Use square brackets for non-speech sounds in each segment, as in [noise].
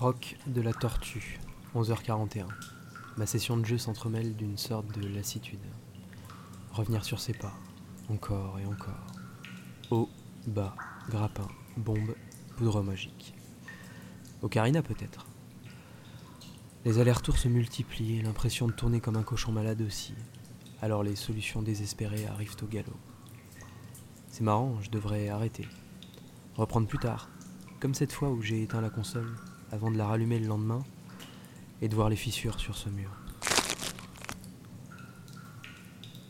Rock de la tortue, 11h41. Ma session de jeu s'entremêle d'une sorte de lassitude. Revenir sur ses pas, encore et encore. Haut, bas, grappin, bombe, poudre magique. Ocarina peut-être. Les allers-retours se multiplient et l'impression de tourner comme un cochon malade aussi. Alors les solutions désespérées arrivent au galop. C'est marrant, je devrais arrêter. Reprendre plus tard, comme cette fois où j'ai éteint la console avant de la rallumer le lendemain et de voir les fissures sur ce mur.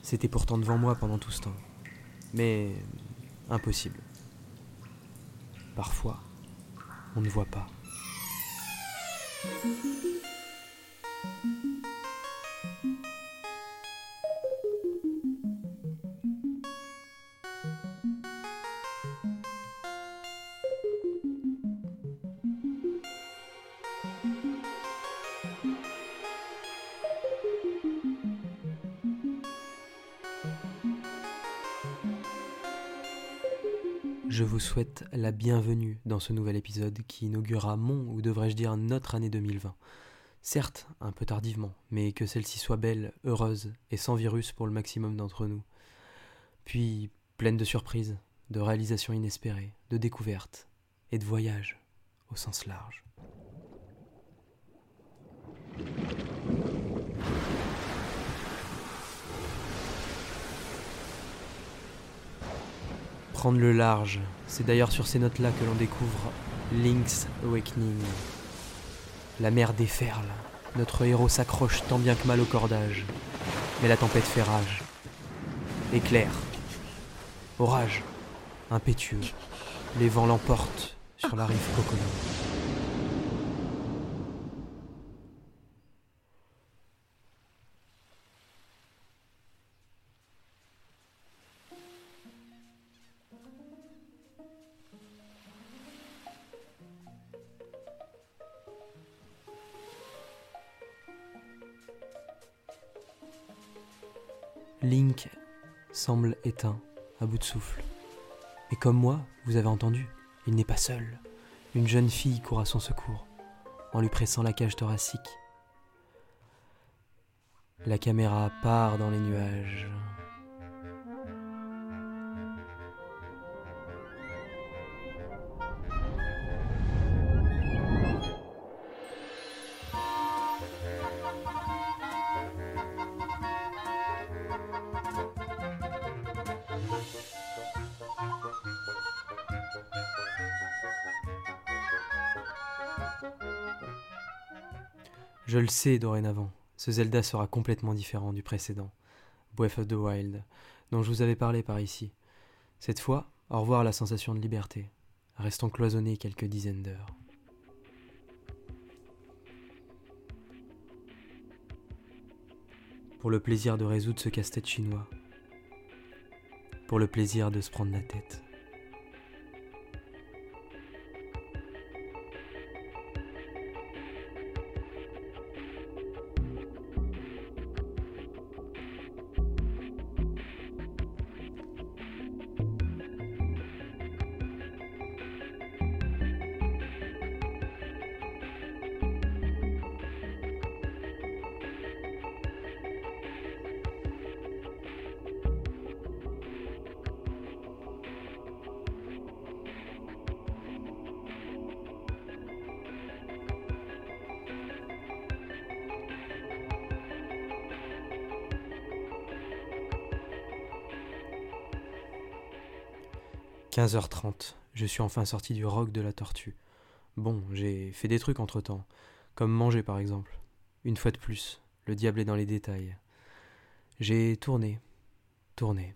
C'était pourtant devant moi pendant tout ce temps. Mais impossible. Parfois, on ne voit pas. Je vous souhaite la bienvenue dans ce nouvel épisode qui inaugurera mon, ou devrais-je dire notre année 2020. Certes, un peu tardivement, mais que celle-ci soit belle, heureuse et sans virus pour le maximum d'entre nous. Puis pleine de surprises, de réalisations inespérées, de découvertes et de voyages au sens large. Prendre le large, c'est d'ailleurs sur ces notes-là que l'on découvre Link's Awakening. La mer déferle, notre héros s'accroche tant bien que mal au cordage, mais la tempête fait rage. Éclair, orage, impétueux, les vents l'emportent sur la rive coconut. Semble éteint, à bout de souffle. Et comme moi, vous avez entendu, il n'est pas seul. Une jeune fille court à son secours, en lui pressant la cage thoracique. La caméra part dans les nuages. Je le sais dorénavant, ce Zelda sera complètement différent du précédent, Breath of the Wild, dont je vous avais parlé par ici. Cette fois, au revoir la sensation de liberté. Restons cloisonnés quelques dizaines d'heures. Pour le plaisir de résoudre ce casse-tête chinois. Pour le plaisir de se prendre la tête. « 15h30, je suis enfin sorti du roc de la tortue. Bon, j'ai fait des trucs entre-temps, comme manger par exemple. Une fois de plus, le diable est dans les détails. J'ai tourné, tourné.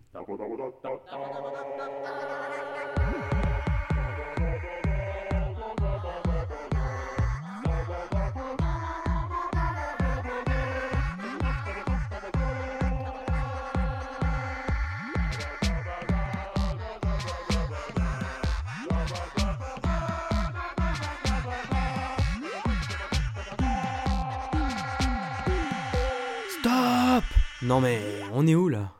Non mais on est où là?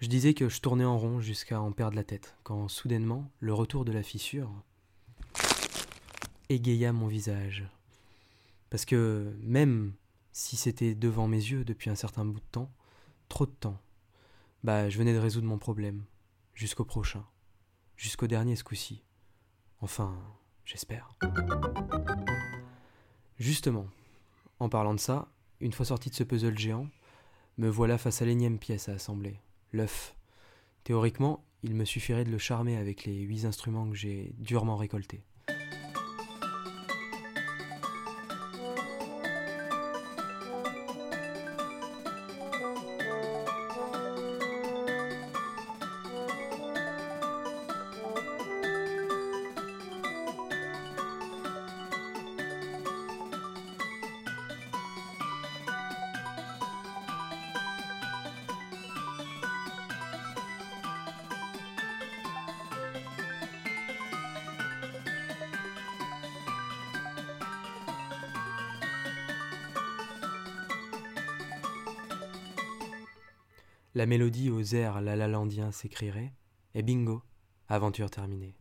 Je disais que je tournais en rond jusqu'à en perdre la tête, quand soudainement, le retour de la fissure... égaya mon visage. Parce que même si c'était devant mes yeux depuis un certain bout de temps, trop de temps, bah je venais de résoudre mon problème, jusqu'au prochain, jusqu'au dernier ce coup-ci. Enfin, j'espère. Justement, en parlant de ça, une fois sorti de ce puzzle géant, me voilà face à l'énième pièce à assembler, l'œuf. Théoriquement, il me suffirait de le charmer avec les huit instruments que j'ai durement récoltés. La mélodie aux airs lalalandiens s'écrirait, et bingo, aventure terminée.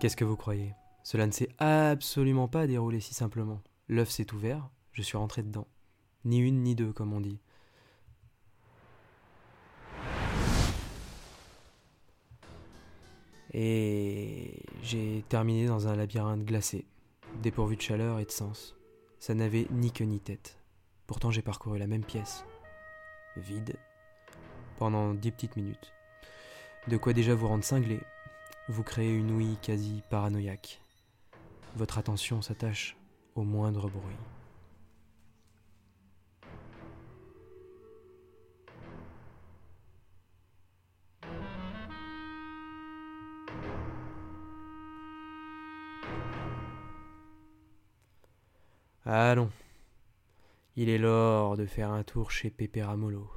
Qu'est-ce que vous croyez? Cela ne s'est absolument pas déroulé si simplement. L'œuf s'est ouvert, je suis rentré dedans. Ni une ni deux, comme on dit. Et j'ai terminé dans un labyrinthe glacé, dépourvu de chaleur et de sens. Ça n'avait ni queue ni tête. Pourtant j'ai parcouru la même pièce, vide, pendant dix petites minutes. De quoi déjà vous rendre cinglé. Vous créez une ouïe quasi paranoïaque. Votre attention s'attache au moindre bruit. Allons. Il est l'heure de faire un tour chez Pépé Ramolo.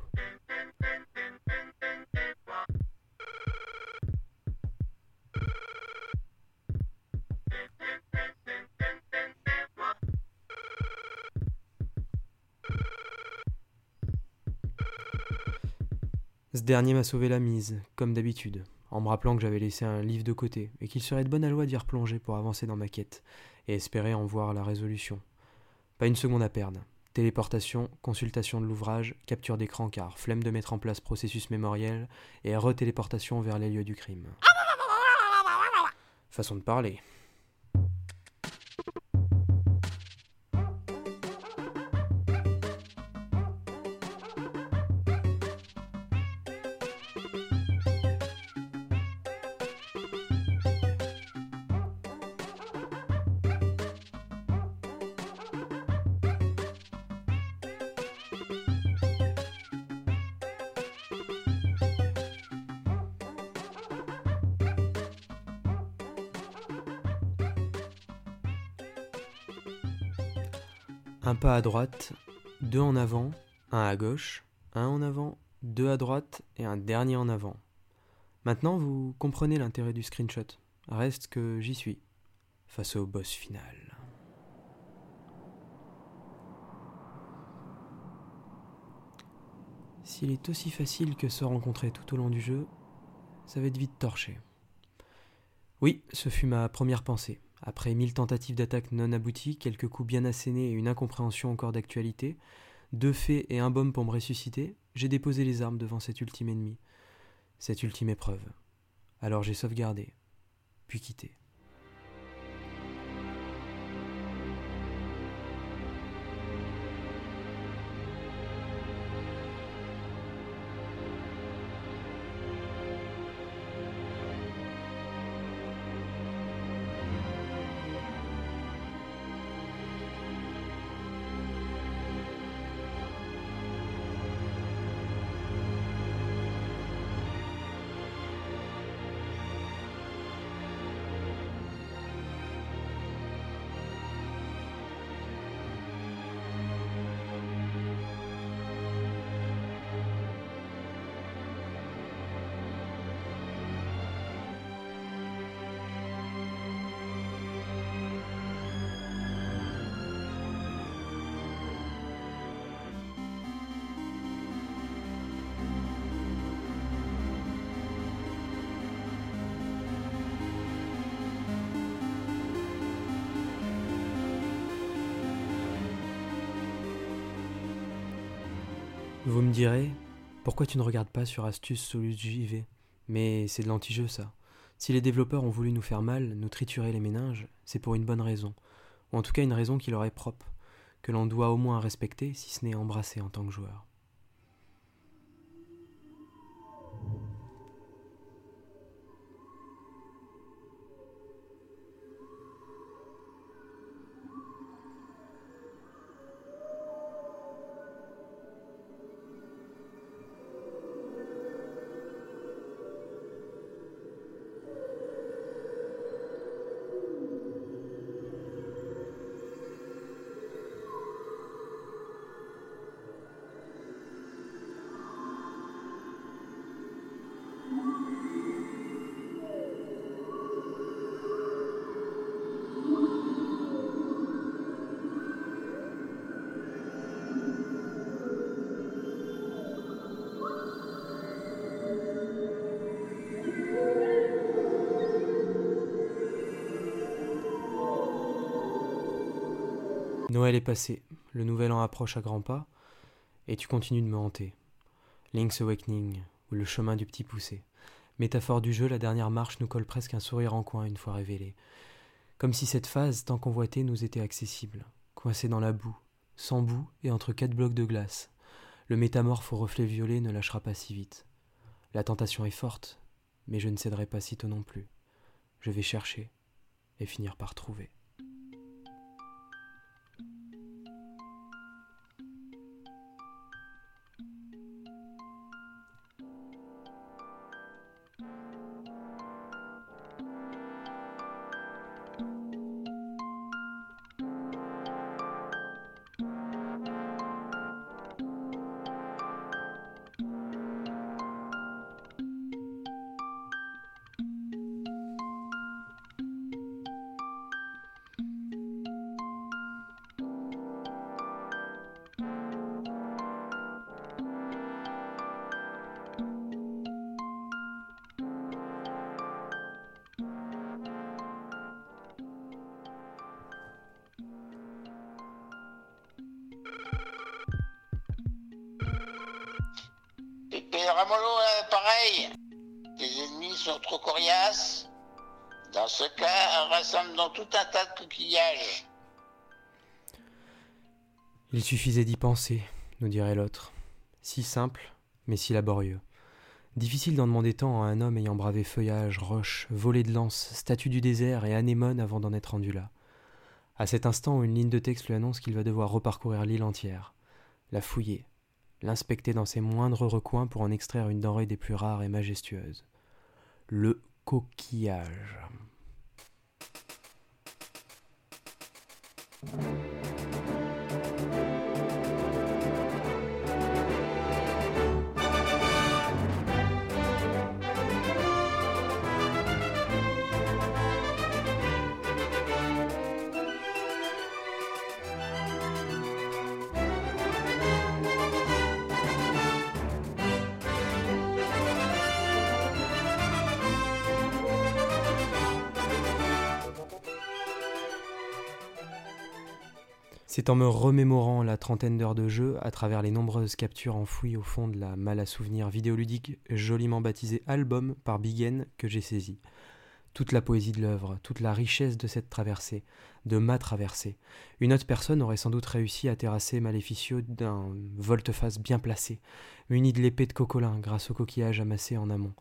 Ce dernier m'a sauvé la mise, comme d'habitude, en me rappelant que j'avais laissé un livre de côté et qu'il serait de bonne loi d'y replonger pour avancer dans ma quête et espérer en voir la résolution. Pas une seconde à perdre. Téléportation, consultation de l'ouvrage, capture d'écran car flemme de mettre en place processus mémoriel et retéléportation vers les lieux du crime. Façon de parler. Un pas à droite, deux en avant, un à gauche, un en avant, deux à droite et un dernier en avant. Maintenant, vous comprenez l'intérêt du screenshot. Reste que j'y suis, face au boss final. S'il est aussi facile que se rencontrer tout au long du jeu, ça va être vite torché. Oui, ce fut ma première pensée. Après mille tentatives d'attaque non abouties, quelques coups bien assénés et une incompréhension encore d'actualité, deux faits et un baume pour me ressusciter, j'ai déposé les armes devant cet ultime ennemi, cette ultime épreuve. Alors j'ai sauvegardé, puis quitté. Vous me direz, pourquoi tu ne regardes pas sur Astuce Solus JV Mais c'est de l'anti-jeu ça. Si les développeurs ont voulu nous faire mal, nous triturer les méninges, c'est pour une bonne raison. Ou en tout cas une raison qui leur est propre, que l'on doit au moins respecter, si ce n'est embrasser en tant que joueur. Noël est passé, le nouvel an approche à grands pas, et tu continues de me hanter. Link's Awakening, ou le chemin du petit poussé. Métaphore du jeu, la dernière marche nous colle presque un sourire en coin une fois révélée. Comme si cette phase, tant convoitée, nous était accessible. Coincé dans la boue, sans boue et entre quatre blocs de glace. Le métamorphe au reflet violet ne lâchera pas si vite. La tentation est forte, mais je ne céderai pas sitôt non plus. Je vais chercher et finir par trouver. Ramolo, pareil. Tes ennemis sont trop coriaces. Dans ce cas, rassemble dans tout un tas de coquillages. Il suffisait d'y penser, nous dirait l'autre. Si simple, mais si laborieux. Difficile d'en demander tant à un homme ayant bravé feuillage, roches, volées de lances, statues du désert et anémones avant d'en être rendu là. À cet instant, une ligne de texte lui annonce qu'il va devoir reparcourir l'île entière, la fouiller, l'inspecter dans ses moindres recoins pour en extraire une denrée des plus rares et majestueuses. Le coquillage. C'est en me remémorant la trentaine d'heures de jeu à travers les nombreuses captures enfouies au fond de la malle à souvenirs vidéoludique joliment baptisée album par Bigen que j'ai saisi. Toute la poésie de l'œuvre, toute la richesse de cette traversée, de ma traversée. Une autre personne aurait sans doute réussi à terrasser Maleficio d'un volte-face bien placé, muni de l'épée de cocolin grâce au coquillage amassé en amont.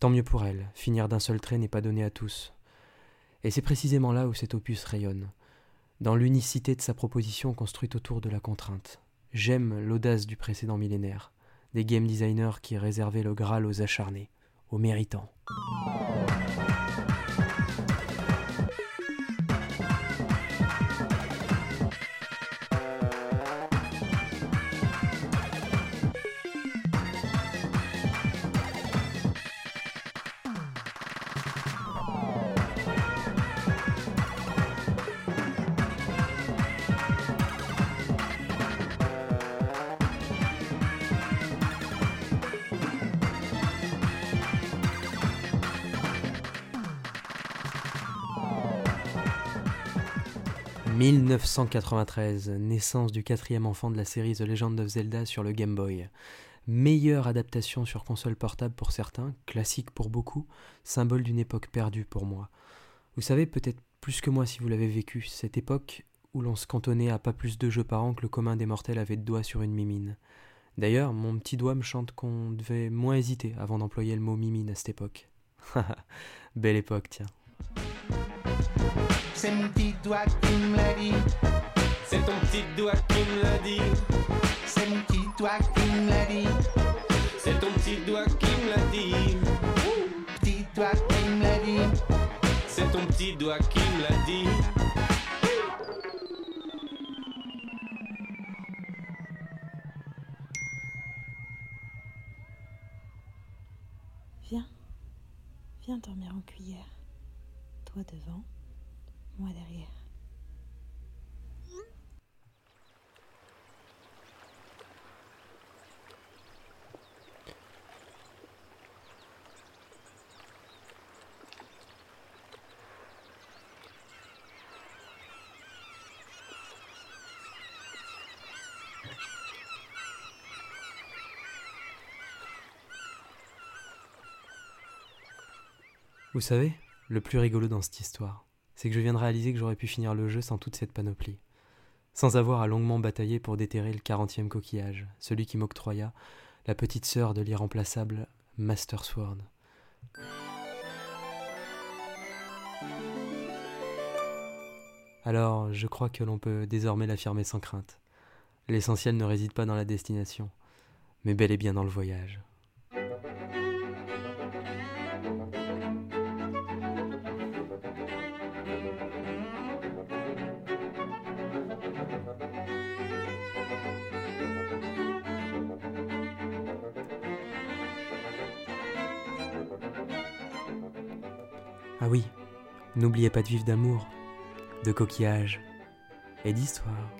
Tant mieux pour elle, finir d'un seul trait n'est pas donné à tous. Et c'est précisément là où cet opus rayonne dans l'unicité de sa proposition construite autour de la contrainte. J'aime l'audace du précédent millénaire, des game designers qui réservaient le Graal aux acharnés, aux méritants. 1993, naissance du quatrième enfant de la série The Legend of Zelda sur le Game Boy. Meilleure adaptation sur console portable pour certains, classique pour beaucoup, symbole d'une époque perdue pour moi. Vous savez peut-être plus que moi si vous l'avez vécu, cette époque où l'on se cantonnait à pas plus de jeux par an que le commun des mortels avait de doigts sur une mimine. D'ailleurs, mon petit doigt me chante qu'on devait moins hésiter avant d'employer le mot mimine à cette époque. [laughs] Belle époque, tiens. C'est mon petit doigt qui me l'a dit. C'est ton petit doigt qui me l'a dit. C'est mon petit doigt qui me l'a dit. C'est ton petit doigt qui me l'a dit. Petit doigt qui me l'a dit. C'est ton petit doigt qui me l'a dit. Viens, viens dormir en cuillère. Toi devant, moi derrière. Vous savez, le plus rigolo dans cette histoire, c'est que je viens de réaliser que j'aurais pu finir le jeu sans toute cette panoplie. Sans avoir à longuement batailler pour déterrer le quarantième coquillage, celui qui m'octroya la petite sœur de l'irremplaçable Master Sword. Alors, je crois que l'on peut désormais l'affirmer sans crainte. L'essentiel ne réside pas dans la destination, mais bel et bien dans le voyage. Ah oui, n'oubliez pas de vivre d'amour, de coquillages et d'histoire.